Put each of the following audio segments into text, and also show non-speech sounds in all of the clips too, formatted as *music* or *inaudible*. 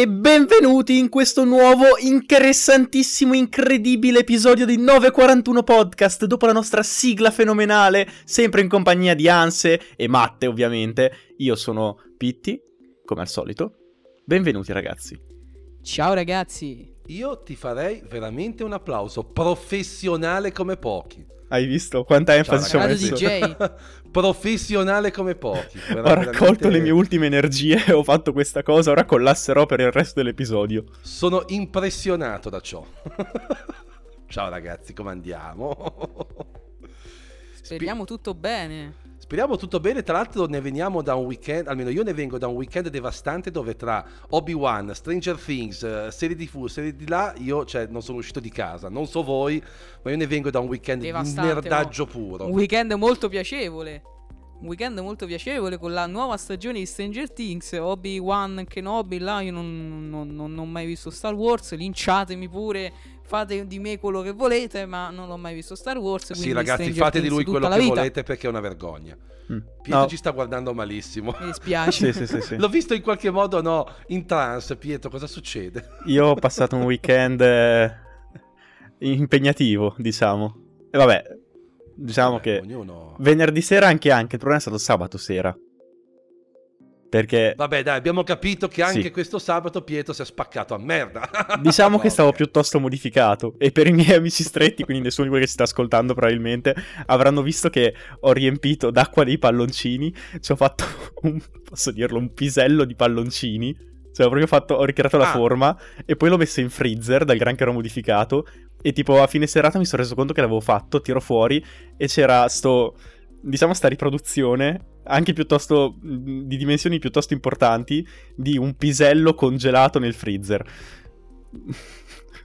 e benvenuti in questo nuovo interessantissimo, incredibile episodio di 941 Podcast dopo la nostra sigla fenomenale, sempre in compagnia di Anse e Matte ovviamente. Io sono Pitti, come al solito. Benvenuti ragazzi. Ciao ragazzi. Io ti farei veramente un applauso professionale come pochi. Hai visto quanta enfasi ci ho messo? DJ. *laughs* Professionale come pochi. *laughs* Ho raccolto veramente... le mie ultime energie e ho fatto questa cosa, ora collasserò per il resto dell'episodio. Sono impressionato da ciò. *laughs* Ciao ragazzi, come andiamo? Speriamo tutto bene. Speriamo tutto bene, tra l'altro ne veniamo da un weekend, almeno io ne vengo da un weekend devastante dove tra Obi-Wan, Stranger Things, eh, serie di fu, serie di là, io cioè, non sono uscito di casa, non so voi, ma io ne vengo da un weekend devastante, di nerdaggio puro. Un weekend molto piacevole un weekend molto piacevole con la nuova stagione di Stranger Things, Obi-Wan Kenobi, là io non, non, non, non, ho mai visto Star Wars, linciatemi pure, fate di me quello che volete, ma non ho mai visto Star Wars. Sì ragazzi, Stranger fate Things di lui quello che vita. volete perché è una vergogna. Mm. Pietro no. ci sta guardando malissimo. Mi dispiace. *laughs* sì, sì, sì, L'ho visto in qualche modo, no, in trance. Pietro, cosa succede? Io ho passato un weekend eh, impegnativo, diciamo. E vabbè, Diciamo Vabbè, che ognuno... venerdì sera anche anche, il problema è stato sabato sera. Perché... Vabbè dai, abbiamo capito che anche sì. questo sabato Pietro si è spaccato a merda. *laughs* Diciamo che stavo piuttosto modificato e per i miei amici stretti, quindi nessuno di quelli che si sta ascoltando probabilmente, avranno visto che ho riempito d'acqua dei palloncini, ci ho fatto *laughs* un, posso dirlo, un pisello di palloncini. Cioè, ho proprio fatto, ho ricreato la ah. forma e poi l'ho messo in freezer dal gran che ero modificato. E tipo a fine serata mi sono reso conto che l'avevo fatto, tiro fuori e c'era sto, diciamo, sta riproduzione, anche piuttosto di dimensioni piuttosto importanti, di un pisello congelato nel freezer.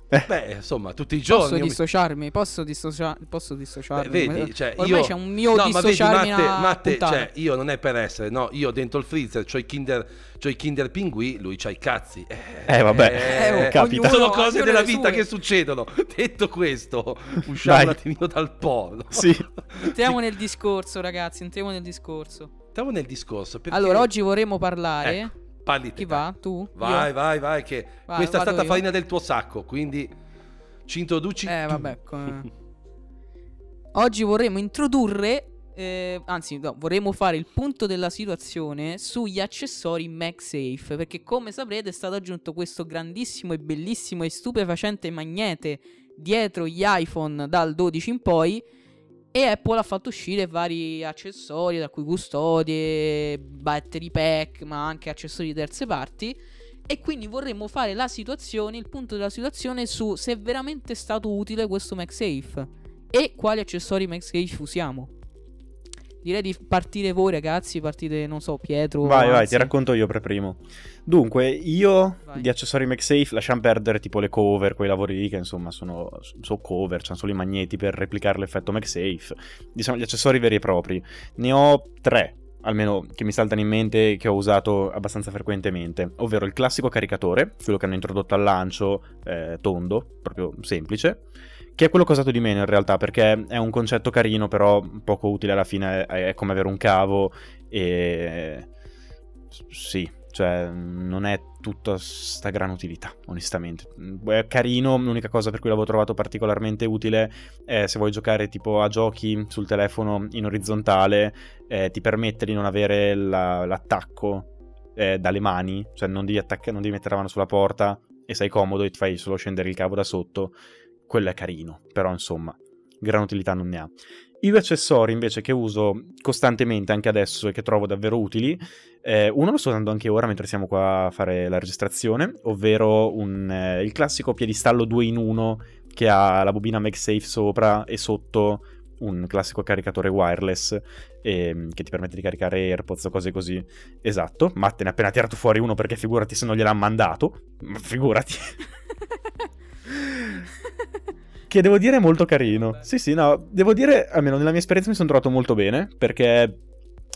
Eh. Beh, insomma, tutti i giorni. Posso dissociarmi? Posso, dissocia- posso dissociarmi? Beh, vedi, cioè, Ormai io... c'è un mio no, dissociarmi ma vedi, Matte, Matte cioè, io non è per essere, no, io dentro il freezer c'ho i Kinder, c'ho i kinder Pinguì, lui c'ha i cazzi. Eh, eh vabbè, eh, eh, capita. Sono cose della vita che succedono. *laughs* Detto questo, usciamo Dai. un attimino dal polo. Sì. Entriamo nel discorso, ragazzi, entriamo nel discorso. Entriamo nel discorso. Perché... Allora, oggi vorremmo parlare... Ecco, parli. Chi va? Tu? Vai, io? vai, vai, che vai, questa è stata io. farina del tuo sacco, quindi... Ci introduci Eh, vabbè. Come... Oggi vorremmo introdurre, eh, anzi, no, vorremmo fare il punto della situazione sugli accessori MagSafe. Perché, come saprete, è stato aggiunto questo grandissimo e bellissimo e stupefacente magnete dietro gli iPhone dal 12 in poi. E Apple ha fatto uscire vari accessori, da cui custodie, battery pack, ma anche accessori di terze parti e quindi vorremmo fare la situazione, il punto della situazione su se è veramente stato utile questo MagSafe e quali accessori MagSafe usiamo. Direi di partire voi ragazzi, partite, non so, Pietro. Vai, anzi. vai, ti racconto io per primo. Dunque, io vai. di accessori MagSafe lasciamo perdere tipo le cover, quei lavori lì che insomma sono, sono cover, c'hanno solo i magneti per replicare l'effetto MagSafe. Diciamo gli accessori veri e propri. Ne ho tre almeno che mi saltano in mente che ho usato abbastanza frequentemente, ovvero il classico caricatore, quello che hanno introdotto al lancio, eh, tondo, proprio semplice, che è quello che ho usato di meno in realtà, perché è un concetto carino, però poco utile alla fine, è, è come avere un cavo e... sì, cioè, non è tutta sta gran utilità, onestamente. È carino, l'unica cosa per cui l'avevo trovato particolarmente utile è se vuoi giocare tipo a giochi sul telefono in orizzontale, eh, ti permette di non avere la, l'attacco eh, dalle mani, cioè non devi, attacca- non devi mettere la mano sulla porta e sei comodo e ti fai solo scendere il cavo da sotto. Quello è carino, però insomma, gran utilità non ne ha. I due accessori invece che uso costantemente anche adesso e che trovo davvero utili, eh, uno lo sto usando anche ora mentre siamo qua a fare la registrazione, ovvero un, eh, il classico piedistallo 2 in 1 che ha la bobina MagSafe sopra e sotto un classico caricatore wireless eh, che ti permette di caricare AirPods o cose così. Esatto, Matte ne ha appena tirato fuori uno perché figurati se non gliel'ha mandato, figurati. *laughs* *laughs* che devo dire è molto carino. Sì, sì, no, devo dire, almeno nella mia esperienza mi sono trovato molto bene, perché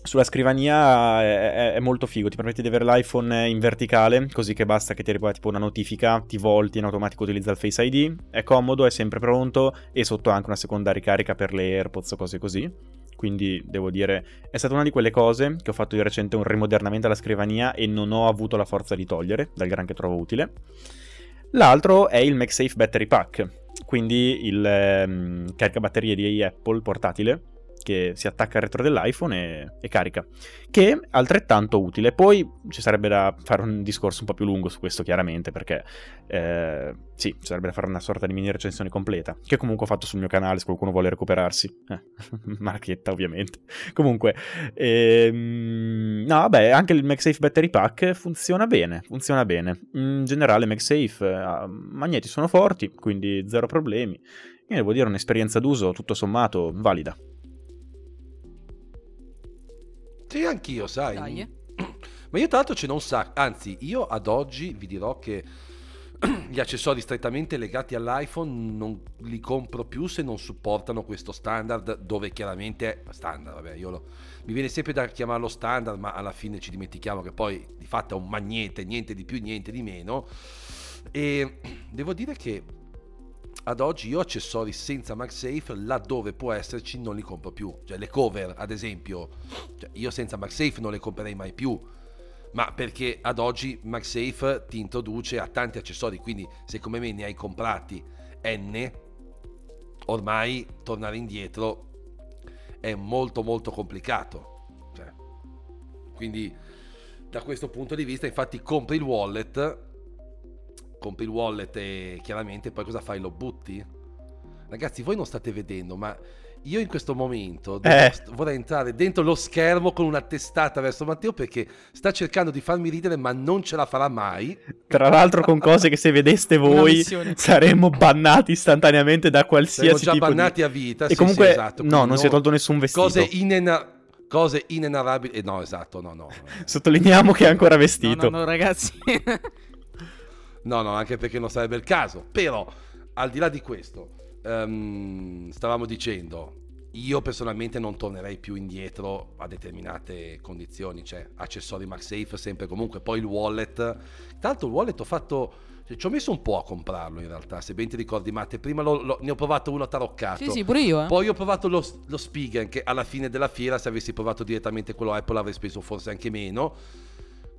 sulla scrivania è, è, è, molto figo, ti permette di avere l'iPhone in verticale, così che basta che ti arriva tipo una notifica, ti volti in automatico utilizza il Face ID, è comodo, è sempre pronto e sotto anche una seconda ricarica per le AirPods o cose così. quindi devo dire è stata una di quelle cose che ho fatto di recente un rimodernamento alla scrivania e non ho avuto la forza di togliere, dal gran che trovo utile. L'altro è il MagSafe Battery Pack, quindi il ehm, caricabatterie di Apple portatile che si attacca al retro dell'iPhone e, e, carica, che è altrettanto utile. Poi ci sarebbe da fare un discorso un po' più lungo su questo, chiaramente, perché eh, sì, ci sarebbe da fare una sorta di mini recensione completa, che comunque ho fatto sul mio canale se qualcuno vuole recuperarsi. Eh, *laughs* marchetta, ovviamente. comunque, ehm, no, vabbè, anche il MagSafe Battery Pack funziona bene, funziona bene. In generale MagSafe, eh, magneti sono forti, quindi zero problemi. Io devo dire un'esperienza d'uso tutto sommato valida. Sì, anch'io, sai. Dai. *clears throat* Ma io tra l'altro ce n'ho un sacco, anzi io ad oggi vi dirò che *clears throat* gli accessori strettamente legati all'iPhone non li compro più se non supportano questo standard dove chiaramente è standard, vabbè, io lo, mi viene sempre da chiamarlo standard, ma alla fine ci dimentichiamo che poi di fatto è un magnete, niente di più, niente di meno. E *clears throat* devo dire che ad oggi io accessori senza MagSafe laddove può esserci non li compro più. Cioè le cover, ad esempio, cioè io senza MagSafe non le comprerei mai più. Ma perché ad oggi MagSafe ti introduce a tanti accessori, quindi se come me ne hai comprati N, ormai tornare indietro è molto molto complicato. Cioè, quindi da questo punto di vista, infatti, compri il wallet compri il wallet e chiaramente poi cosa fai? Lo butti? Ragazzi, voi non state vedendo, ma io in questo momento eh. vorrei entrare dentro lo schermo con una testata verso Matteo perché sta cercando di farmi ridere, ma non ce la farà mai. Tra l'altro, con cose che se vedeste voi saremmo bannati istantaneamente da qualsiasi Saremo già tipo bannati di... a vita. E sì, comunque, sì, esatto. no, non no, si è tolto nessun vestito. Cose inena cose inenarrabili. Eh, no, esatto, no, no. *laughs* Sottolineiamo che è ancora vestito. No, no, no ragazzi. *laughs* No, no, anche perché non sarebbe il caso. Però, al di là di questo, um, stavamo dicendo, io personalmente non tornerei più indietro a determinate condizioni, cioè accessori MagSafe sempre comunque, poi il wallet. L'altro il wallet ho fatto... Cioè, ci ho messo un po' a comprarlo in realtà, se ben ti ricordi Matte, prima lo, lo, ne ho provato uno taroccato. Sì, sì, pure io. Eh. Poi ho provato lo, lo Spigen, che alla fine della fiera, se avessi provato direttamente quello Apple avrei speso forse anche meno.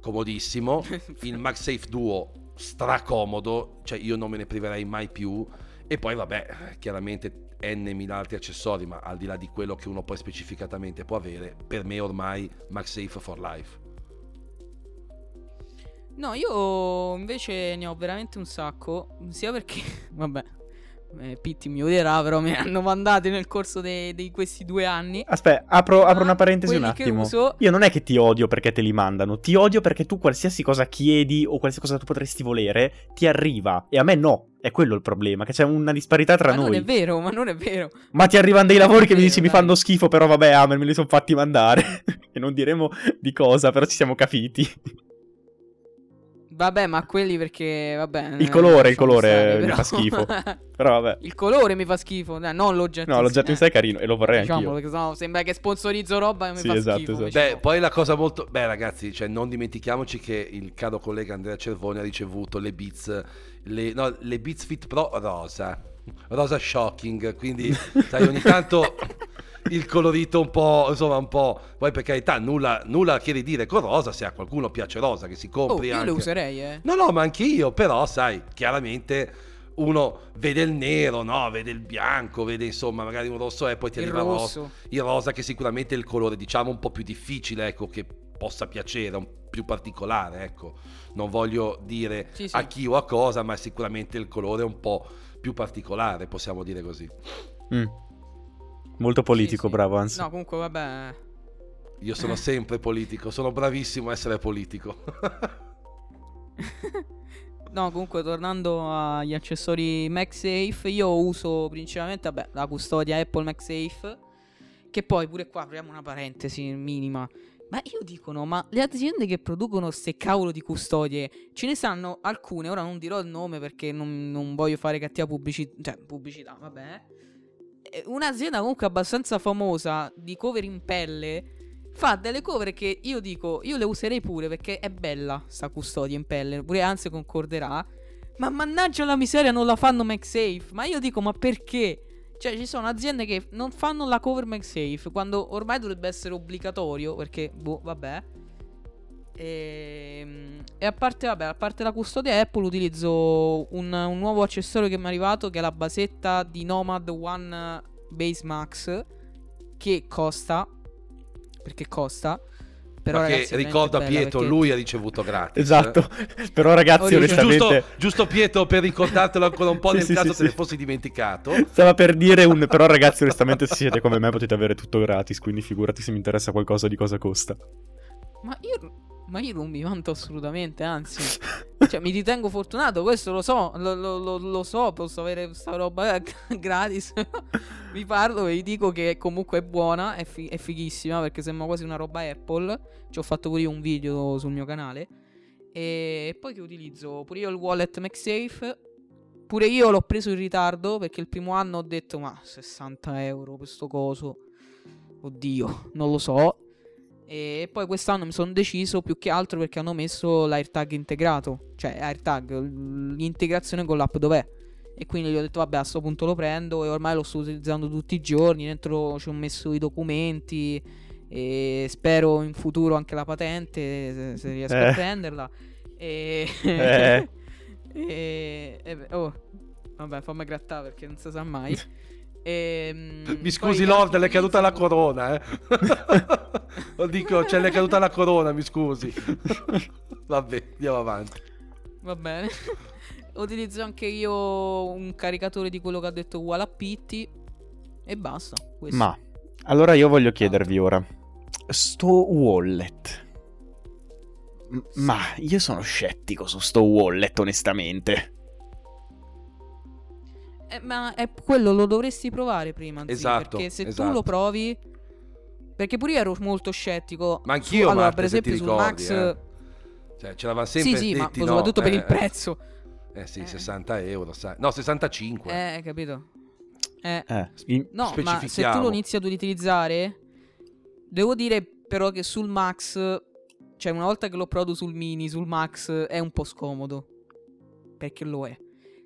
Comodissimo. *laughs* il MagSafe Duo stracomodo, cioè io non me ne priverei mai più. E poi vabbè, chiaramente n altri accessori, ma al di là di quello che uno poi specificatamente può avere, per me ormai MagSafe for life. No, io invece ne ho veramente un sacco, sia perché, *laughs* vabbè, eh, Pitti mi odierà, però mi *laughs* hanno mandati nel corso di questi due anni. Aspetta, apro, apro una parentesi un attimo. Uso... Io non è che ti odio perché te li mandano, ti odio perché tu qualsiasi cosa chiedi o qualsiasi cosa tu potresti volere ti arriva e a me no. È quello il problema, che c'è una disparità tra ma noi. Ma non è vero, ma non è vero. Ma ti arrivano dei lavori che vero, mi dici dai. mi fanno schifo, però vabbè, Amer, me li sono fatti mandare. *laughs* e non diremo di cosa, però ci siamo capiti. Vabbè, ma quelli perché, vabbè... Il colore, il colore stare, mi fa schifo. *laughs* però vabbè. Il colore mi fa schifo, eh, non l'oggetto. No, l'oggetto in sé è carino e lo vorrei diciamo, anch'io. Perché sennò sembra che sponsorizzo roba e mi sì, fa esatto, schifo. Esatto. Beh, poi la cosa molto... Beh, ragazzi, cioè, non dimentichiamoci che il caro collega Andrea Cervoni ha ricevuto le Beats... Le, no, le Beats Fit Pro rosa. Rosa shocking, quindi, sai, ogni tanto... *laughs* il colorito un po', insomma, un po'. Poi per carità, nulla, nulla che ridire con rosa. Se a qualcuno piace rosa, che si compri. Oh, io anche. le userei, eh. No, no, ma anche io, però, sai, chiaramente uno vede il nero, no? vede il bianco, vede insomma magari un rosso e poi ti il arriva rosso. Rosa, il rosa che sicuramente è il colore diciamo un po' più difficile, ecco, che possa piacere, un più particolare, ecco. Non voglio dire sì, sì. a chi o a cosa, ma sicuramente il colore è un po' più particolare, possiamo dire così. Mm. Molto politico, sì, bravo anzi. No, comunque vabbè. Io sono *laughs* sempre politico, sono bravissimo a essere politico. *laughs* no, comunque tornando agli accessori MagSafe, io uso principalmente vabbè, la custodia Apple MagSafe, che poi pure qua apriamo una parentesi minima. Ma io dicono, ma le aziende che producono queste cavolo di custodie, ce ne sanno alcune, ora non dirò il nome perché non, non voglio fare cattiva pubblicità, cioè pubblicità, vabbè eh, un'azienda comunque abbastanza famosa di cover in pelle fa delle cover che io dico, io le userei pure perché è bella sta custodia in pelle, pure anzi concorderà. Ma mannaggia la miseria non la fanno MagSafe. Ma io dico, ma perché? Cioè, ci sono aziende che non fanno la cover MagSafe quando ormai dovrebbe essere obbligatorio perché, boh, vabbè. E, ehm, e a, parte, vabbè, a parte la custodia Apple utilizzo un, un nuovo accessorio che mi è arrivato che è la basetta di Nomad One Base Max che costa perché costa però ragazzi, ricorda Pietro, perché... lui ha ricevuto gratis. Esatto, *laughs* però ragazzi onestamente... Giusto, giusto, Pietro per ricordartelo ancora un po' *laughs* sì, nel sì, caso sì, te ne fossi dimenticato. Stava per dire un... però ragazzi onestamente se siete come me potete avere tutto gratis, quindi figurati se mi interessa qualcosa di cosa costa. Ma io ma io non mi vanto assolutamente, anzi, cioè, mi ritengo fortunato, questo lo so, lo, lo, lo so, posso avere questa roba eh, *laughs* gratis. *laughs* vi parlo e vi dico che comunque è buona, è, fi- è fighissima perché sembra quasi una roba Apple. Ci ho fatto pure io un video sul mio canale. E poi che utilizzo pure io il wallet MagSafe. Pure io l'ho preso in ritardo perché il primo anno ho detto ma 60 euro questo coso. Oddio, non lo so. E poi quest'anno mi sono deciso più che altro perché hanno messo l'AirTag integrato, cioè AirTag, l'integrazione con l'app dov'è. E quindi gli ho detto vabbè a questo punto lo prendo e ormai lo sto utilizzando tutti i giorni, dentro ci ho messo i documenti e spero in futuro anche la patente se, riesco eh. a prenderla. E... Eh. *laughs* e... e... Oh, vabbè fammi grattare perché non si sa mai. *laughs* E, ehm, Mi scusi Lord, le è caduta la corona, eh. *laughs* Lo dico, cioè le è caduta la corona, mi scusi. *laughs* Vabbè, andiamo avanti. Va bene. *laughs* Utilizzo anche io un caricatore di quello che ha detto uguale a Pitti e basta. Questo. Ma allora io voglio chiedervi ora, sto wallet. Ma io sono scettico su sto wallet, onestamente. Eh, ma è quello lo dovresti provare prima. Zì, esatto. Perché se esatto. tu lo provi. Perché pure io ero molto scettico. Ma anch'io, su, allora, Marta, per esempio, sul Max. Eh. Cioè, ce l'aveva sempre. Sì, sì, detti, ma no, soprattutto eh, per il prezzo. Eh sì, eh. 60 euro. Sai. No, 65. Eh, capito. Eh. eh. No, ma se tu lo inizi ad utilizzare. Devo dire però che sul Max. Cioè, una volta che lo provo sul mini, sul Max è un po' scomodo. Perché lo è.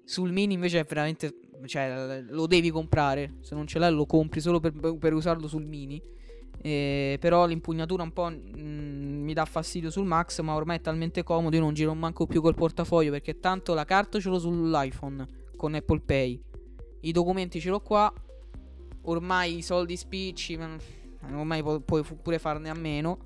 Sul mini invece è veramente cioè lo devi comprare, se non ce l'hai lo compri solo per, per usarlo sul mini. Eh, però l'impugnatura un po' mh, mm, mi dà fastidio sul Max, ma ormai è talmente comodo, io non giro manco più col portafoglio perché tanto la carta ce l'ho sull'iPhone con Apple Pay. I documenti ce l'ho qua. Ormai i soldi spicci, ma ormai pu- puoi pure farne a meno.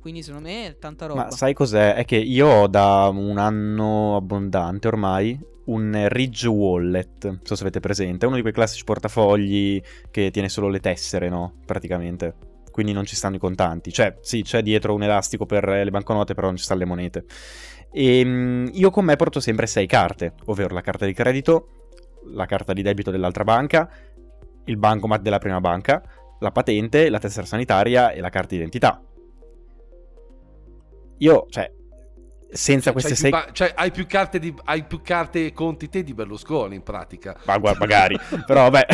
Quindi secondo me è tanta roba. Ma sai cos'è? È che io ho da un anno abbondante ormai un Ridge Wallet, non so se avete presente, è uno di quei classici portafogli che tiene solo le tessere, no? Praticamente. Quindi non ci stanno i contanti. Cioè, sì, c'è dietro un elastico per le banconote, però non ci stanno le monete. E ehm, io con me porto sempre sei carte, ovvero la carta di credito, la carta di debito dell'altra banca, il bancomat della prima banca, la patente, la tessera sanitaria e la carta d'identità. Io, cioè, senza cioè, queste sei... Ba- cioè, hai più, carte di, hai più carte e conti te di Berlusconi in pratica. Ma guarda, magari. *laughs* Però vabbè.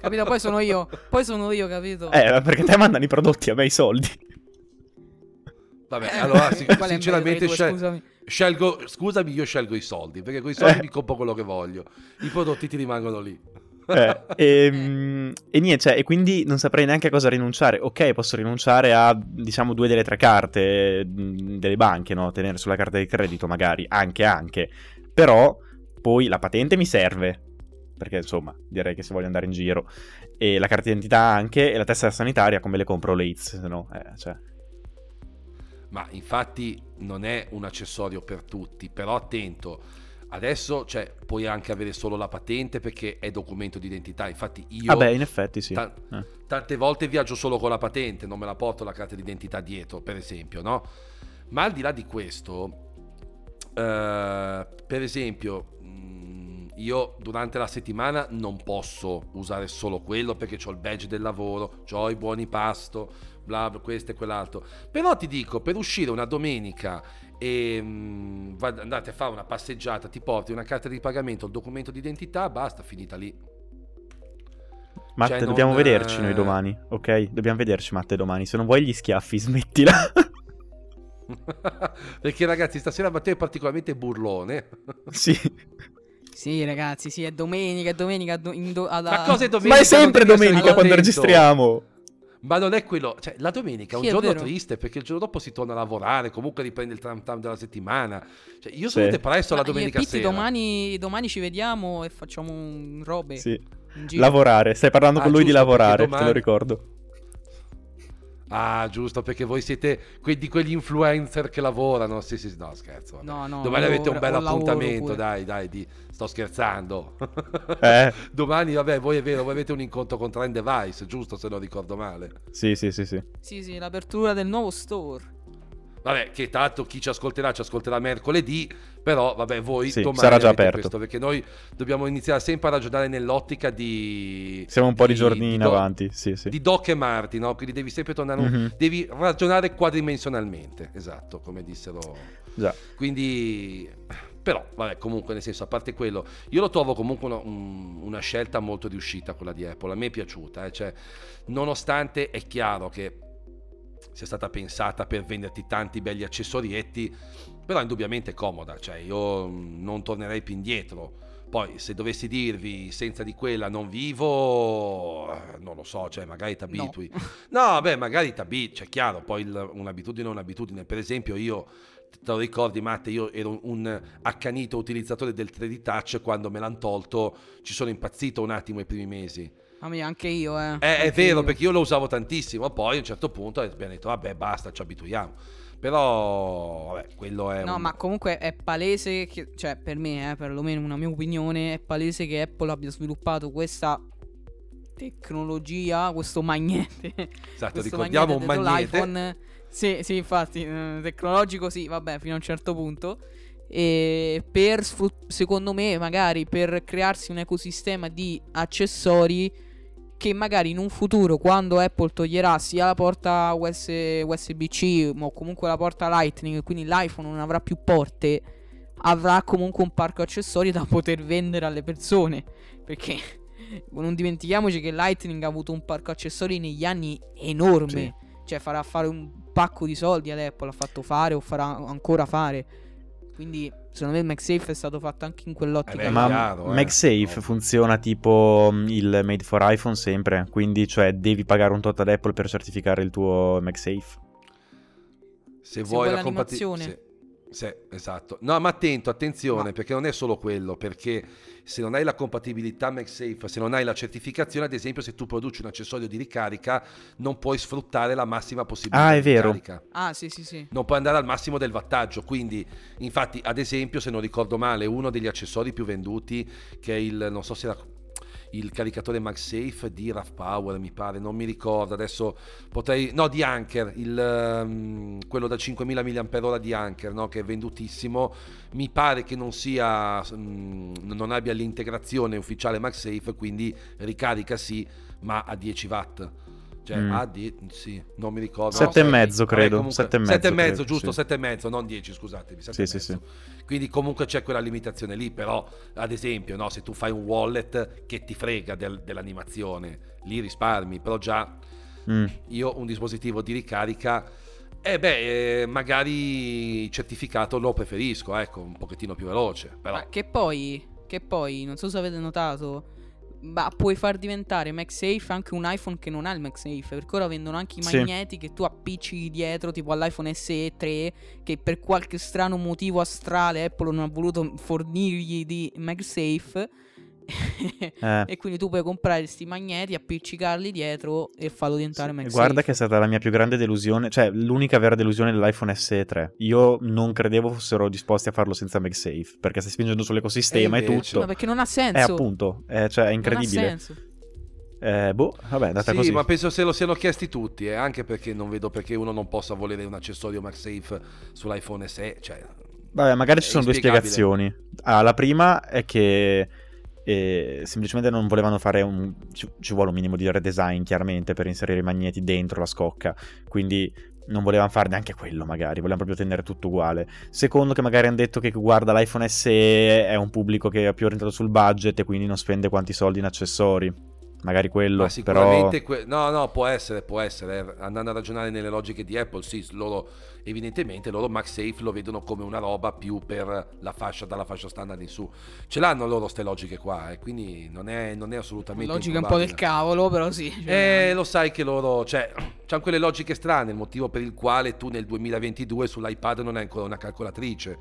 capito? Poi sono io. Poi sono io, capito? Eh, perché te mandano i prodotti, a me i soldi. Vabbè, eh, allora *laughs* sic- sinceramente due, scel- scelgo, scusami, io scelgo i soldi, perché con i soldi eh. mi compro quello che voglio. I prodotti ti rimangono lì. Eh, *laughs* e, ehm, e, niente, cioè, e quindi non saprei neanche a cosa rinunciare. Ok, posso rinunciare a, diciamo, due delle tre carte delle banche, no? Tenere sulla carta di credito, magari, anche, anche. Però, poi la patente mi serve, perché, insomma, direi che se voglio andare in giro. E la carta d'identità anche, e la tessera sanitaria, come le compro le ITS, no? Eh, cioè... Ma infatti non è un accessorio per tutti, però attento Adesso cioè, puoi anche avere solo la patente perché è documento di identità. Infatti io... Vabbè, in effetti sì. Ta- eh. Tante volte viaggio solo con la patente, non me la porto la carta d'identità dietro, per esempio, no? Ma al di là di questo, eh, per esempio, mm, io durante la settimana non posso usare solo quello perché ho il badge del lavoro, ho i buoni pasto, bla questo e quell'altro. Però ti dico, per uscire una domenica e mh, mm, andate a fare una passeggiata, ti porti una carta di pagamento, il documento di identità, basta, finita lì. Matte, cioè, dobbiamo non... vederci noi domani, ok? Dobbiamo vederci, Matte, domani. Se non vuoi gli schiaffi, smettila. *laughs* Perché ragazzi, stasera Matteo è particolarmente burlone. *laughs* sì. Sì, ragazzi, sì, è domenica, è domenica. Do- do- alla... Ma cosa è domenica? Ma è sempre domenica quando registriamo. Ma non è quello, cioè la domenica è un Sì, è giorno vero. triste perché il giorno dopo si torna a lavorare, comunque riprende il tram tram della settimana. Cioè, io Sì. sono presto la Ma io e domenica Pitti sera. domani, domani ci vediamo e facciamo un robe. Sì. Lavorare, stai parlando Ah, con lui di giusto, lavorare, te domani- lo ricordo. Ah, giusto, perché voi siete que- di quegli influencer che lavorano. Sì, sì, sì, no, scherzo. No, no, Domani avete un bel appuntamento, pure. dai, dai, di... sto scherzando. *laughs* Eh. *laughs* Domani, vabbè, voi è vero, voi avete un incontro con Trend Device, giusto, se non ricordo male. Sì, sì, sì, sì. Sì, sì, l'apertura del nuovo store. Vabbè, che tanto chi ci ascolterà ci ascolterà mercoledì, però vabbè, voi Sì, domani sarà già aperto. questo, perché noi dobbiamo iniziare sempre a ragionare nell'ottica di Siamo un po' di giorni di in do- avanti, sì, sì. Di Doc e Marti, no? Quindi devi sempre tornare Mhm. devi ragionare quadrimensionalmente, esatto, come dissero Già. quindi, però, vabbè, comunque, nel senso, a parte quello, io lo trovo comunque una, un- una scelta molto riuscita quella di Apple. A me è piaciuta, eh, cioè, nonostante è chiaro che sia stata pensata per venderti tanti belli accessorietti, però indubbiamente è comoda, cioè, io mm, non tornerei più indietro. Poi, se dovessi dirvi senza di quella non vivo, non lo so, cioè, magari ti No. abitui. No, beh, magari ti abitui, cioè, chiaro, poi il- un'abitudine è un'abitudine. Per esempio, io te lo ricordi Matte, io ero un accanito utilizzatore del 3D Touch quando me l'hanno tolto, ci sono impazzito un attimo i primi mesi. Ma mia, anche io, eh. Eh, è Anche vero, io. perché io lo usavo tantissimo, poi a un certo punto abbiamo detto vabbè basta, ci abituiamo. Però, vabbè, quello è No, un... ma comunque è palese che, cioè per me, eh, perlomeno una mia opinione, è palese che Apple abbia sviluppato questa tecnologia, questo magnete. Esatto, questo ricordiamo un magnete magnete. dentro l'iPhone. Sì, sì, infatti, eh, tecnologico sì, vabbè, fino a un certo punto. E per secondo me, magari per crearsi un ecosistema di accessori che magari in un futuro, quando Apple toglierà sia la porta US- USB-C o comunque la porta Lightning, quindi l'iPhone non avrà più porte, avrà comunque un parco accessori da poter vendere alle persone. Perché *laughs* non dimentichiamoci che Lightning ha avuto un parco accessori negli anni enorme. Sì. Cioè farà fare un pacco di soldi ad Apple, ha fatto fare o farà ancora fare. Quindi secondo me il MagSafe è stato fatto anche in quell'ottica. Eh beh. Ma chiaro, eh. MagSafe funziona tipo mm, il Made for iPhone sempre, quindi cioè devi pagare un tot ad Apple per certificare il tuo MagSafe. Se, vuoi vuoi la compatibilità... Sì, esatto. No, ma attento, attenzione, Ma- perché non è solo quello, perché se non hai la compatibilità MagSafe, se non hai la certificazione, ad esempio se tu produci un accessorio di ricarica, non puoi sfruttare la massima possibilità Ah, è di vero. ricarica. Ah, sì, sì, sì. non puoi andare al massimo del wattaggio. Quindi, infatti, ad esempio, se non ricordo male, uno degli accessori più venduti, che è il, non so se era il caricatore MagSafe di RAV Power, mi pare, non mi ricordo, adesso potrei... No, di Anker, il, ehm, quello da 5000 mAh di Anker, no, che è vendutissimo, mi pare che non sia, mm, non abbia l'integrazione ufficiale MagSafe, quindi ricarica sì, ma a 10 watt. Cioè, Mm. a 10, sì, non mi ricordo. Sette e No, mezzo, vabbè, credo, comunque- sette e mezzo, sette e mezzo, credo, giusto, sì. sette e mezzo, non 10, scusatemi. sette Sì, e sì, mezzo. Quindi comunque c'è quella limitazione lì, però ad esempio no, se tu fai un wallet che ti frega del- dell'animazione, lì risparmi, però già Mm. io un dispositivo di ricarica, eh beh, eh, magari certificato lo preferisco, ecco, un pochettino più veloce, però... Ma che poi, che poi, non so se avete notato, ma puoi far diventare MagSafe anche un iPhone che non ha il MagSafe. Perché ora vendono anche i Sì. magneti che tu appiccichi dietro, tipo all'iPhone SE 3, che per qualche strano motivo astrale Apple non ha voluto fornirgli di MagSafe. Eh. *laughs* e quindi tu puoi comprare questi magneti, appiccicarli dietro e farlo diventare E MagSafe. Guarda che è stata la mia più grande delusione, cioè l'unica vera delusione dell'iPhone SE 3. Io non credevo fossero disposti a farlo senza MagSafe, perché stai spingendo sull'ecosistema E e, tutto. No, perché non ha senso. Eh, appunto, eh, cioè è Non ha incredibile. senso. Eh, boh, vabbè, è andata Sì, così. ma penso se lo siano chiesti tutti, eh, anche perché non vedo perché uno non possa volere un accessorio MagSafe sull'iPhone SE, cioè... Vabbè, magari ci sono due spiegazioni. Ah, la prima è che eh, semplicemente non volevano fare un... Ci, ci vuole un minimo di redesign, chiaramente, per inserire i magneti dentro la scocca. Quindi non volevano fare neanche quello, magari. Volevano proprio tenere tutto uguale. Secondo, che magari hanno detto che, guarda, l'iPhone SE è un pubblico che è più orientato sul budget e quindi non spende quanti soldi in accessori. Magari quello, Ma sicuramente però... que- no, no, può essere, può essere. eh, Andando a ragionare nelle logiche di Apple, sì, loro evidentemente loro MagSafe lo vedono come una roba più per la fascia dalla fascia standard in su. Ce l'hanno loro ste logiche qua, e quindi non è, non è assolutamente Logica un po' del cavolo, però sì. cioè, Eh, lo sai che loro, cioè, *clears throat* c'hanno quelle logiche strane, il motivo per il quale tu nel 2022 sull'iPad non hai ancora una calcolatrice.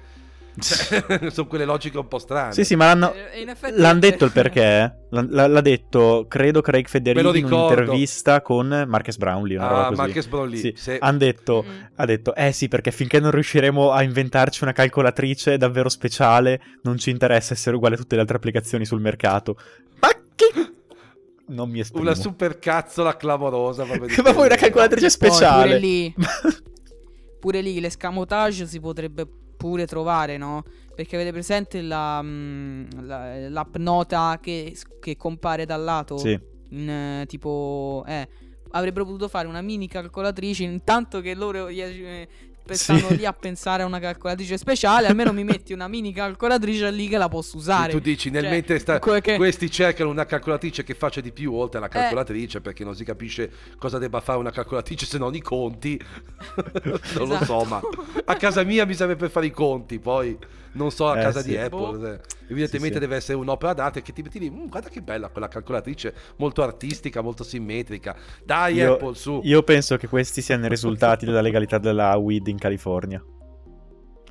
Cioè, *laughs* sono quelle logiche un po' strane. Sì, sì, ma l'hanno... eh, L'hanno detto il perché? L'ha, l'ha- l'ha detto, credo, Craig Federighi in un'intervista con Marcus Brownlee, una roba Ah, così. Marques Brownlee, Sì. sì. Han detto, Mm. ha detto, eh sì, perché finché non riusciremo a inventarci una calcolatrice davvero speciale, non ci interessa essere uguale a tutte le altre applicazioni sul mercato. Ma che... *laughs* Non mi esprimo. Una super cazzola clamorosa. *laughs* Ma poi una calcolatrice Poi speciale. pure lì, pure lì l'escamotage si potrebbe pure trovare, no? Perché avete presente la, mm, la- l'app nota che, che compare dal lato? Sì. In, eh, tipo, eh, avrebbero potuto fare una mini calcolatrice intanto che loro eh, stanno Sì. lì a pensare a una calcolatrice speciale, almeno mi metti una mini calcolatrice lì che la posso usare. Tu dici, nel Cioè, mentre sta- che- questi cercano una calcolatrice che faccia di più oltre alla Eh. calcolatrice perché non si capisce cosa debba fare una calcolatrice se non i conti. *laughs* non lo so, Esatto. ma a casa mia mi serve per fare i conti, poi non so a Eh, casa sì. di Apple. Boh. eh. Evidentemente Sì, sì. deve essere un'opera d'arte che ti metti lì, "Mm, guarda che bella quella calcolatrice, molto artistica, molto simmetrica. Dai Io- Apple, su. Io penso che questi siano i *laughs* risultati della legalità della weed in California.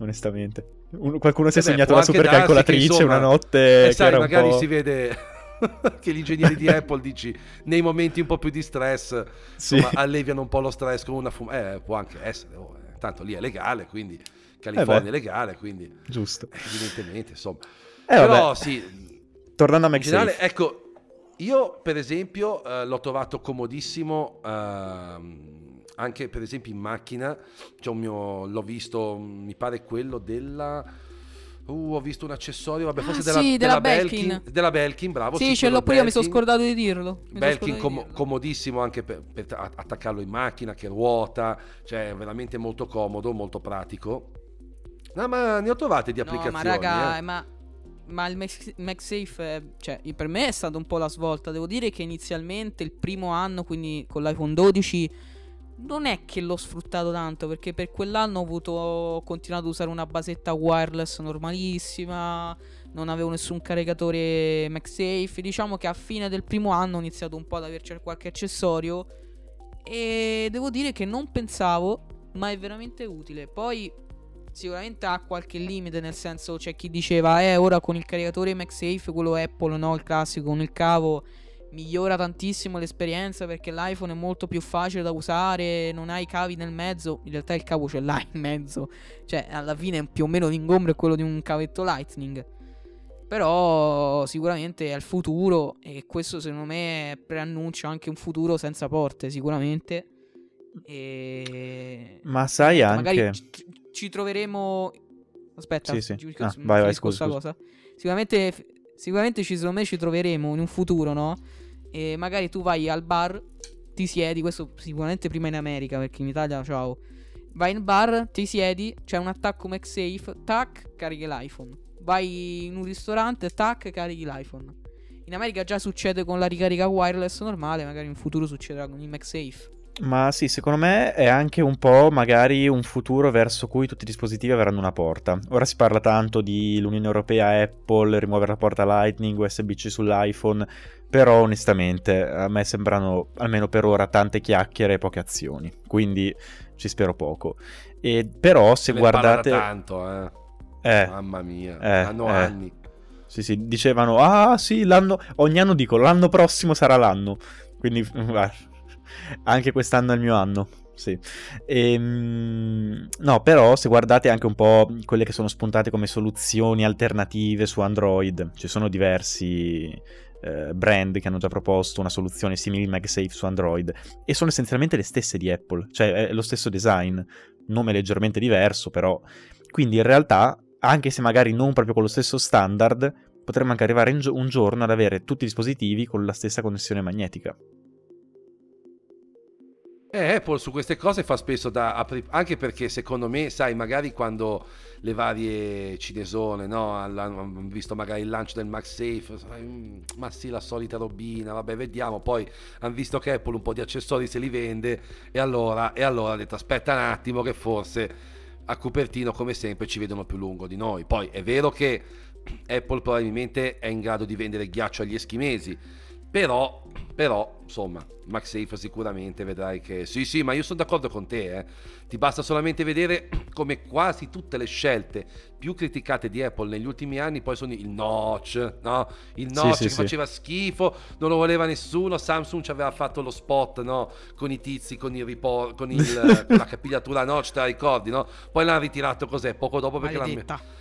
Onestamente. Un- qualcuno si è Eh beh, segnato la anche super darsi che, insomma, una notte E che sai, era un magari po'... si vede *laughs* che gli ingegneri di Apple, dici, nei momenti un po' più di stress, Sì. insomma, alleviano un po' lo stress con una fum- Eh, può anche essere, oh, eh, tanto lì è legale, quindi California beh. è legale, quindi Giusto. eh, evidentemente, insomma. Eh, Però vabbè. sì, Tornando a MagSafe. ecco, io per esempio eh, l'ho trovato comodissimo ehm, anche per esempio in macchina, c'è un mio, l'ho visto, mi pare quello della... Uh, ho visto un accessorio, vabbè, Ah, forse della, sì, della della Belkin. Belkin. Della Belkin, bravo. sì, ce l'ho pure io, mi sono scordato di dirlo. Mi Belkin com- di dirlo. comodissimo anche per, per attaccarlo in macchina che ruota, cioè veramente molto comodo, molto pratico. No, ma ne ho trovate di No, applicazioni. ma raga, eh. ma, ma il MagSafe, è- cioè, per me è stata un po' la svolta. Devo dire che inizialmente il primo anno, quindi con l'iPhone 12, non è che l'ho sfruttato tanto, perché per quell'anno ho avuto, ho continuato ad usare una basetta wireless normalissima, non avevo nessun caricatore MagSafe. Diciamo che a fine del primo anno ho iniziato un po' ad averci qualche accessorio e devo dire che non pensavo, ma è veramente utile. Poi sicuramente ha qualche limite, nel senso c'è chi diceva, eh, ora con il caricatore MagSafe, quello Apple, no, il classico, con il cavo, migliora tantissimo l'esperienza perché l'iPhone è molto più facile da usare, non hai i cavi nel mezzo, in realtà il cavo ce l'hai in mezzo, cioè alla fine più o meno l'ingombro è quello di un cavetto Lightning. Però sicuramente è il futuro e questo secondo me preannuncia anche un futuro senza porte, sicuramente. E Ma sai anche... magari ci, troveremo. Aspetta, Sì, sì. ci- Ah, vai, vai, scusa, scusa. cosa. Sicuramente, sicuramente ci, secondo me ci troveremo in un futuro, no? E magari tu vai al bar, ti siedi, questo sicuramente prima in America, perché in Italia, ciao. Vai in bar, ti siedi, c'è un attacco MagSafe, tac, carichi l'iPhone. Vai in un ristorante, tac, carichi l'iPhone. In America già succede con la ricarica wireless normale, magari in futuro succederà con il MagSafe. Ma sì, secondo me è anche un po' magari un futuro verso cui tutti i dispositivi avranno una porta. Ora si parla tanto di l'Unione Europea, Apple, rimuovere la porta Lightning, USB-C sull'iPhone, però onestamente a me sembrano, almeno per ora, tante chiacchiere e poche azioni, quindi ci spero poco. E però se da guardate... tanto, eh. Eh, Mamma mia, eh, hanno eh. anni. Sì, sì, dicevano, ah sì, l'anno, ogni anno dico, l'anno prossimo sarà l'anno. Quindi, *laughs* guarda, anche quest'anno è il mio anno, sì. Ehm, no, però se guardate anche un po' quelle che sono spuntate come soluzioni alternative su Android, ci sono diversi eh, brand che hanno già proposto una soluzione simile al MagSafe su Android e sono essenzialmente le stesse di Apple, cioè è lo stesso design, nome leggermente diverso, però... Quindi in realtà anche se magari non proprio con lo stesso standard, potremmo anche arrivare gio- un giorno ad avere tutti i dispositivi con la stessa connessione magnetica. Eh, Apple su queste cose fa spesso da apri- anche perché secondo me, sai, magari quando le varie cinesone, no, hanno visto magari il lancio del MagSafe, sai, mm, ma sì, la solita robina, vabbè, vediamo, poi hanno visto che Apple un po' di accessori se li vende e allora, e allora ha detto aspetta un attimo che forse a Cupertino come sempre ci vedono più lungo di noi. Poi è vero che Apple probabilmente è in grado di vendere ghiaccio agli eschimesi, però, però insomma, MagSafe sicuramente vedrai che... Sì, sì, ma io sono d'accordo con te, eh. Ti basta solamente vedere come quasi tutte le scelte più criticate di Apple negli ultimi anni poi sono il notch, no? Il notch sì, che sì, faceva sì. schifo, non lo voleva nessuno, Samsung ci aveva fatto lo spot, no? Con i tizi, con, il report, con, il, *laughs* con la capigliatura notch, te la ricordi, no? Poi l'hanno ritirato cos'è? Poco dopo perché Maledetta. l'hanno...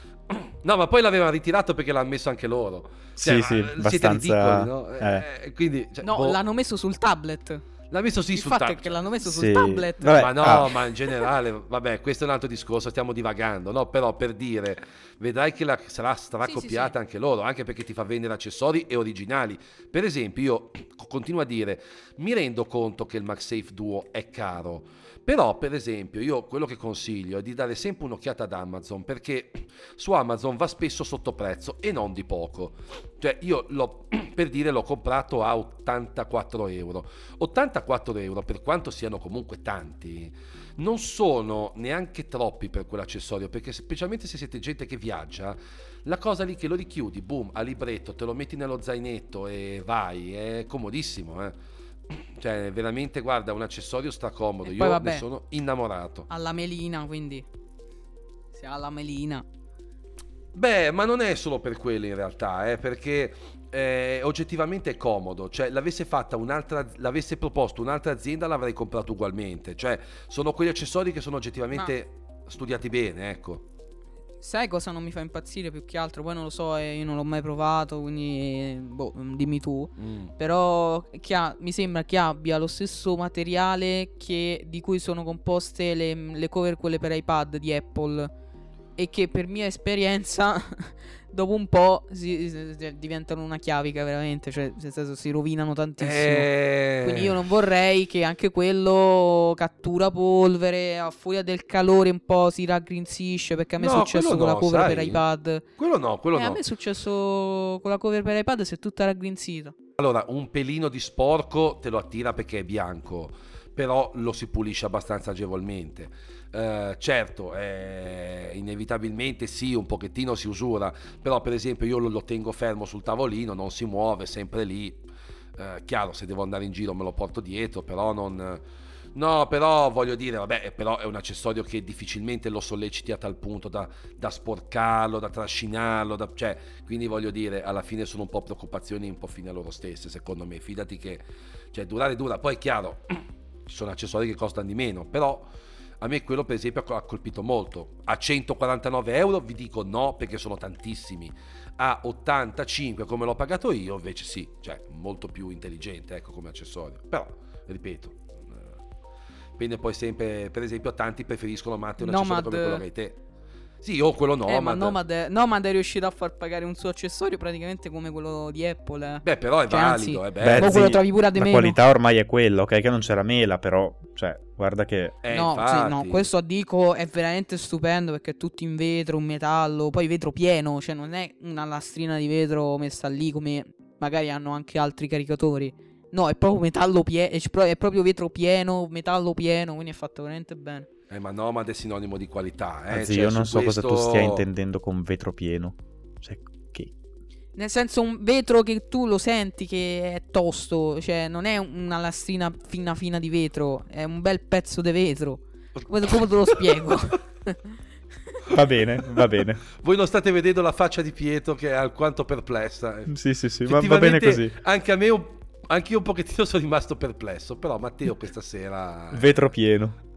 No, ma poi l'avevano ritirato perché l'hanno messo anche loro. Cioè, sì, sì, abbastanza... Ridicoli, no? Eh. Eh, quindi, cioè, no boh. l'hanno messo sul tablet. L'ha messo sì Il sul fatto tablet. è che l'hanno messo Sì. sul tablet. Vabbè, ma no, ah. ma in generale, vabbè, questo è un altro discorso, stiamo divagando, no? Però per dire, vedrai che la, sarà stracopiata Sì, sì, sì. anche loro, anche perché ti fa vendere accessori e originali. Per esempio, io continuo a dire, mi rendo conto che il MagSafe Duo è caro, però per esempio io quello che consiglio è di dare sempre un'occhiata ad Amazon, perché su Amazon va spesso sotto prezzo e non di poco. Cioè io l'ho, *clears throat* per dire l'ho comprato a 84 euro. 84 euro, per quanto siano comunque tanti, non sono neanche troppi per quell'accessorio, perché specialmente se siete gente che viaggia, la cosa lì che lo richiudi, boom, a libretto, te lo metti nello zainetto e vai, è comodissimo, eh. Cioè, veramente, guarda, un accessorio stracomodo. Io vabbè. ne sono innamorato. Alla melina, quindi. Se ha la melina. Beh, ma non è solo per quello in realtà, eh, perché eh, oggettivamente è comodo. Cioè, l'avesse fatta un'altra, l'avesse proposto un'altra azienda, l'avrei comprato ugualmente. Cioè, sono quegli accessori che sono oggettivamente studiati bene, ecco. Sai cosa non mi fa impazzire più che altro? Poi non lo so, eh, io non l'ho mai provato, quindi boh, dimmi tu. Mm. Però ha- mi sembra che abbia lo stesso materiale che- di cui sono composte le, le cover quelle per iPad di Apple. E che per mia esperienza, *laughs* dopo un po' si- si- diventano una chiavica veramente. Cioè, nel senso, si rovinano tantissimo. Eh, Quindi io non vorrei che anche quello cattura polvere, a furia del calore un po' si raggrinzisce, perché a me è No, successo quello con la no, cover per sai? iPad. Quello no, quello Eh, no. A me è successo con la cover per iPad, si è tutta raggrinzita. Allora, un pelino di sporco te lo attira perché è bianco, però lo si pulisce abbastanza agevolmente. Eh, certo, eh, inevitabilmente sì, un pochettino si usura, però per esempio io lo, tengo fermo sul tavolino, non si muove, sempre lì. Eh, chiaro, se devo andare in giro me lo porto dietro, però non... No, però voglio dire, vabbè, però è un accessorio che difficilmente lo solleciti a tal punto da, da sporcarlo, da trascinarlo, da- cioè, quindi voglio dire, alla fine sono un po' preoccupazioni un po' fine a loro stesse, secondo me, fidati che, cioè, durare dura, poi è chiaro, *clears throat* ci sono accessori che costano di meno, però a me quello per esempio ha colpito molto, a 149 euro vi dico no perché sono tantissimi, a 85 come l'ho pagato io invece sì, cioè molto più intelligente ecco come accessorio, però ripeto, eh, dipende poi sempre, per esempio tanti preferiscono Matte un accessorio Nomad. come quello che hai te. Sì, o quello Nomad. Eh, ma Nomad è, Nomad è riuscito a far pagare un suo accessorio praticamente come quello di Apple. eh. Beh, però è Cioè, valido, anzi, è Beh, bello. Mo quello trovi pure a di la meno. qualità ormai è quella, ok? Che non c'era mela, però, cioè, guarda che... Eh, no, sì, no, questo dico è veramente stupendo perché è tutto in vetro, un metallo, poi vetro pieno, cioè non è una lastrina di vetro messa lì come magari hanno anche altri caricatori. No, è proprio metallo pieno, è proprio vetro pieno, metallo pieno, quindi è fatto veramente bene. Eh, ma Nomad è sinonimo di qualità. Eh? Anzi, cioè, io non so cosa tu questo- stia intendendo con vetro pieno. Cioè, che... Nel senso un vetro che tu lo senti che è tosto, cioè non è una lastrina fina fina di vetro, è un bel pezzo di vetro. Come, come te lo spiego? *laughs* Va bene, va bene. Voi non state vedendo la faccia di Pietro che è alquanto perplessa. eh. Sì, sì, sì, va, va bene così. Anche a me, un- anche io un pochettino *laughs* sono rimasto perplesso. Però Matteo questa sera... Vetro pieno.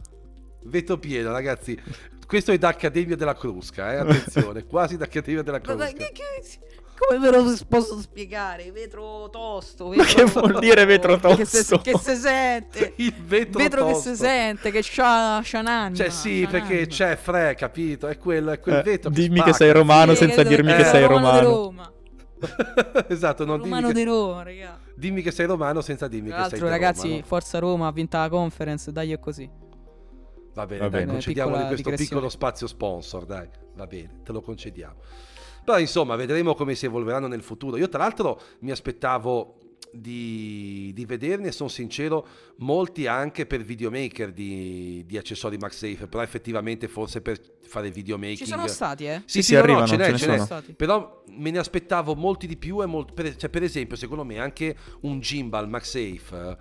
Vetro pieno, ragazzi. Questo è da Accademia della Crusca, eh? attenzione, *laughs* quasi da Accademia della Crusca. dai, che- che- come ve lo posso spiegare? Vetro tosto. Ma vetro- che vuol dire vetro Che se, tosto? che se sente. *laughs* Il vetro, vetro che si sente, che c'ha, c'ha un'anima. Cioè sì, c'ha perché un'anima. c'è Fre, capito? È quel, è quel Eh, vetro dimmi spacca. che sei romano Sì, senza che- dirmi eh, che sei Romano di romano. Roma. *laughs* esatto, non Romano dimmi di che, Roma, raga. dimmi che sei romano senza dirmi Tra che sei l'altro, di ragazzi, Roma, no? Forza Roma ha vinto la conference, dai è così. Va bene, Va dai, bene. concediamogli Piccola questo digressione. piccolo spazio sponsor, dai, va bene, te lo concediamo. Però insomma, vedremo come si evolveranno nel futuro. Io tra l'altro mi aspettavo di, di vederne, sono sincero, molti anche per videomaker di, di accessori MagSafe, però effettivamente forse per fare videomaking... Ci sono stati, eh? Sì, Sì, sì, no, no, arrivano, ce n'è, ce ne ce n'è. sono. Stati. Però me ne aspettavo molti di più e molt- per, cioè, per esempio, secondo me anche un gimbal MagSafe, eh,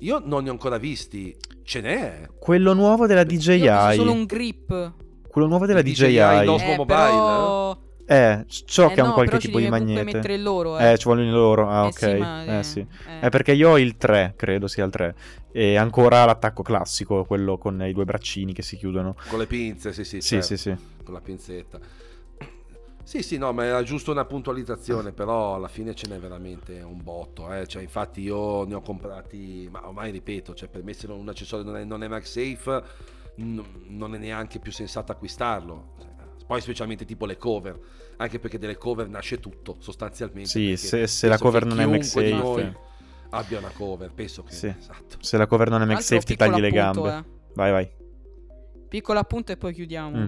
io non ne ho ancora visti, ce n'è. Quello nuovo della Io DJI. solo un grip. Quello nuovo della DJI, DJI. Osmo eh, Mobile, però... Eh, so eh, che ha no, un qualche tipo di magnete. mettere loro, eh. Eh, ci vogliono i loro. Ah, Eh ok. sì, ma, eh, eh, sì. eh. Eh, perché io ho il 3, credo sia il 3. E ancora l'attacco classico, quello con i due braccini che si chiudono. Con le pinze, sì, sì, Sì, certo, sì, sì. con la pinzetta. Sì, sì, no, ma era giusto una puntualizzazione, però alla fine ce n'è veramente un botto. Eh. Cioè, infatti io ne ho comprati, ma ormai ripeto, cioè, per me se un accessorio non è, non è MagSafe n- non è neanche più sensato acquistarlo. Poi specialmente tipo le cover, anche perché delle cover nasce tutto sostanzialmente. Sì, se, se la cover non è MagSafe. noi abbia una cover, penso che... Sì. Esatto. Se la cover non è MagSafe ti tagli le appunto, gambe. eh. Vai, vai. Piccolo appunto e poi chiudiamo. Mm,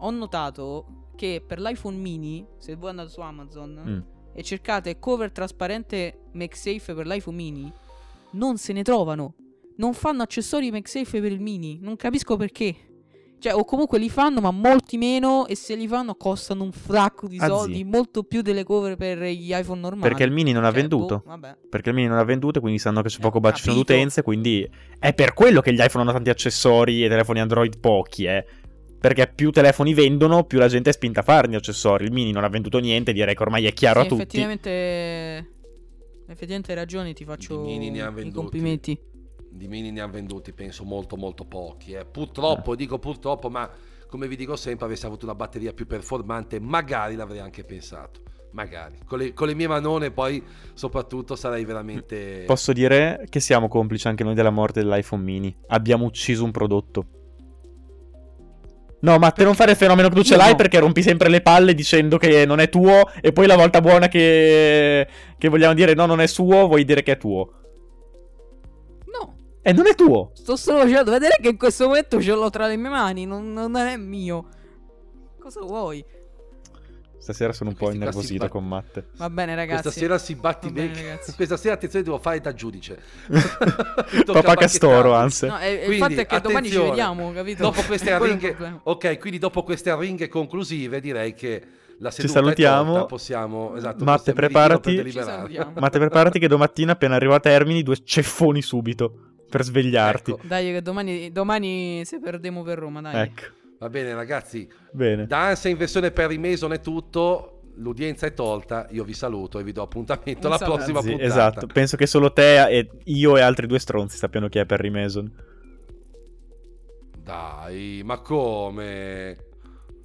Ho notato che per l'iPhone mini, se voi andate su Amazon mm. e cercate cover trasparente MagSafe per l'iPhone mini, non se ne trovano. Non fanno accessori MagSafe per il mini. Non capisco perché. Cioè, o comunque li fanno, ma molti meno. E se li fanno, costano un fracco di Ah, soldi. zii. Molto più delle cover per gli iPhone normali. Perché il mini non ha Cioè, venduto. boh, vabbè. Perché il mini non ha venduto, quindi sanno che c'è Eh, poco bacino d'utenza. Quindi è per quello che gli iPhone hanno tanti accessori e i telefoni Android pochi, eh. Perché più telefoni vendono, più la gente è spinta a farne accessori. Il mini non ha venduto niente, direi che ormai è chiaro Sì, a tutti. effettivamente. Effettivamente hai ragione, ti faccio ha i complimenti. di mini ne hanno venduti penso molto molto pochi eh. purtroppo dico purtroppo ma come vi dico sempre avessi avuto una batteria più performante magari l'avrei anche pensato magari con le, con le mie manone poi soprattutto sarei veramente Posso dire che siamo complici anche noi della morte dell'iPhone mini. Abbiamo ucciso un prodotto. No, Matte, non fare il fenomeno che tu ce l'hai no. perché rompi sempre le palle dicendo che non è tuo e poi la volta buona che, che vogliamo dire no, non è suo, vuoi dire che è tuo. No, E non è tuo. sto solo facendo vedere che in questo momento ce l'ho tra le mie mani, non, non è mio. Cosa vuoi? Stasera sono un po' innervosito con Matte. Va bene, ragazzi. questa sera si batti bene, ragazzi. *laughs* questa sera attenzione devo fare da giudice *laughs* Papà Castoro, anzi. No, il Quindi, fatto è che domani ci vediamo, capito? dopo queste il arringhe ok quindi dopo queste arringhe conclusive direi che la Ci seduta è salutiamo. tolta, possiamo esatto Matte, preparati. per Ci. Matte, preparati che domattina appena arrivo a termini due ceffoni subito per svegliarti. Ecco. Dai, che domani, domani se perdiamo per Roma, dai. Ecco. Va bene ragazzi Bene. Da Ansia in versione per Mason è tutto. L'udienza è tolta. Io vi saluto e vi do appuntamento Un alla prossima Sì, puntata. esatto, penso che solo te e io e altri due stronzi sappiano chi è Perry Mason. Dai, ma come?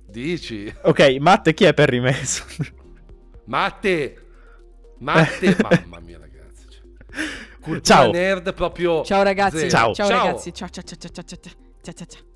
Dici? Ok, Matte, chi è Perry Mason? *laughs* Matte! Matte! *laughs* Mamma mia, ragazzi. cioè. Cultura Ciao. nerd proprio. Ciao ragazzi. zero. Ciao. Ciao ragazzi. Ciao ciao ciao ciao ciao ciao ciao ciao ciao.